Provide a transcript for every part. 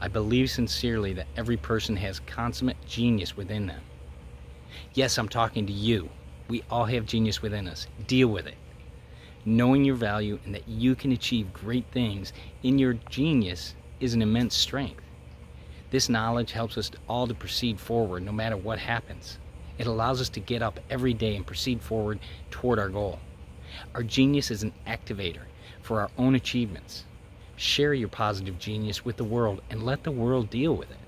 I believe sincerely that every person has consummate genius within them. Yes, I'm talking to you. We all have genius within us. Deal with it. Knowing your value and that you can achieve great things in your genius is an immense strength. This knowledge helps us all to proceed forward no matter what happens. It allows us to get up every day and proceed forward toward our goal. Our genius is an activator for our own achievements. Share your positive genius with the world and let the world deal with it.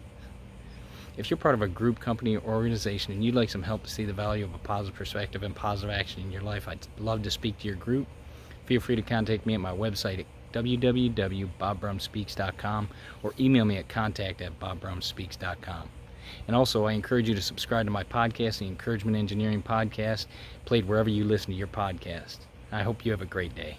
If you're part of a group, company, or organization and you'd like some help to see the value of a positive perspective and positive action in your life, I'd love to speak to your group. Feel free to contact me at my website at www.bobbrumspeaks.com or email me at contact at bobbrumspeaks.com. And also, I encourage you to subscribe to my podcast, the Encouragement Engineering Podcast, played wherever you listen to your podcast. I hope you have a great day.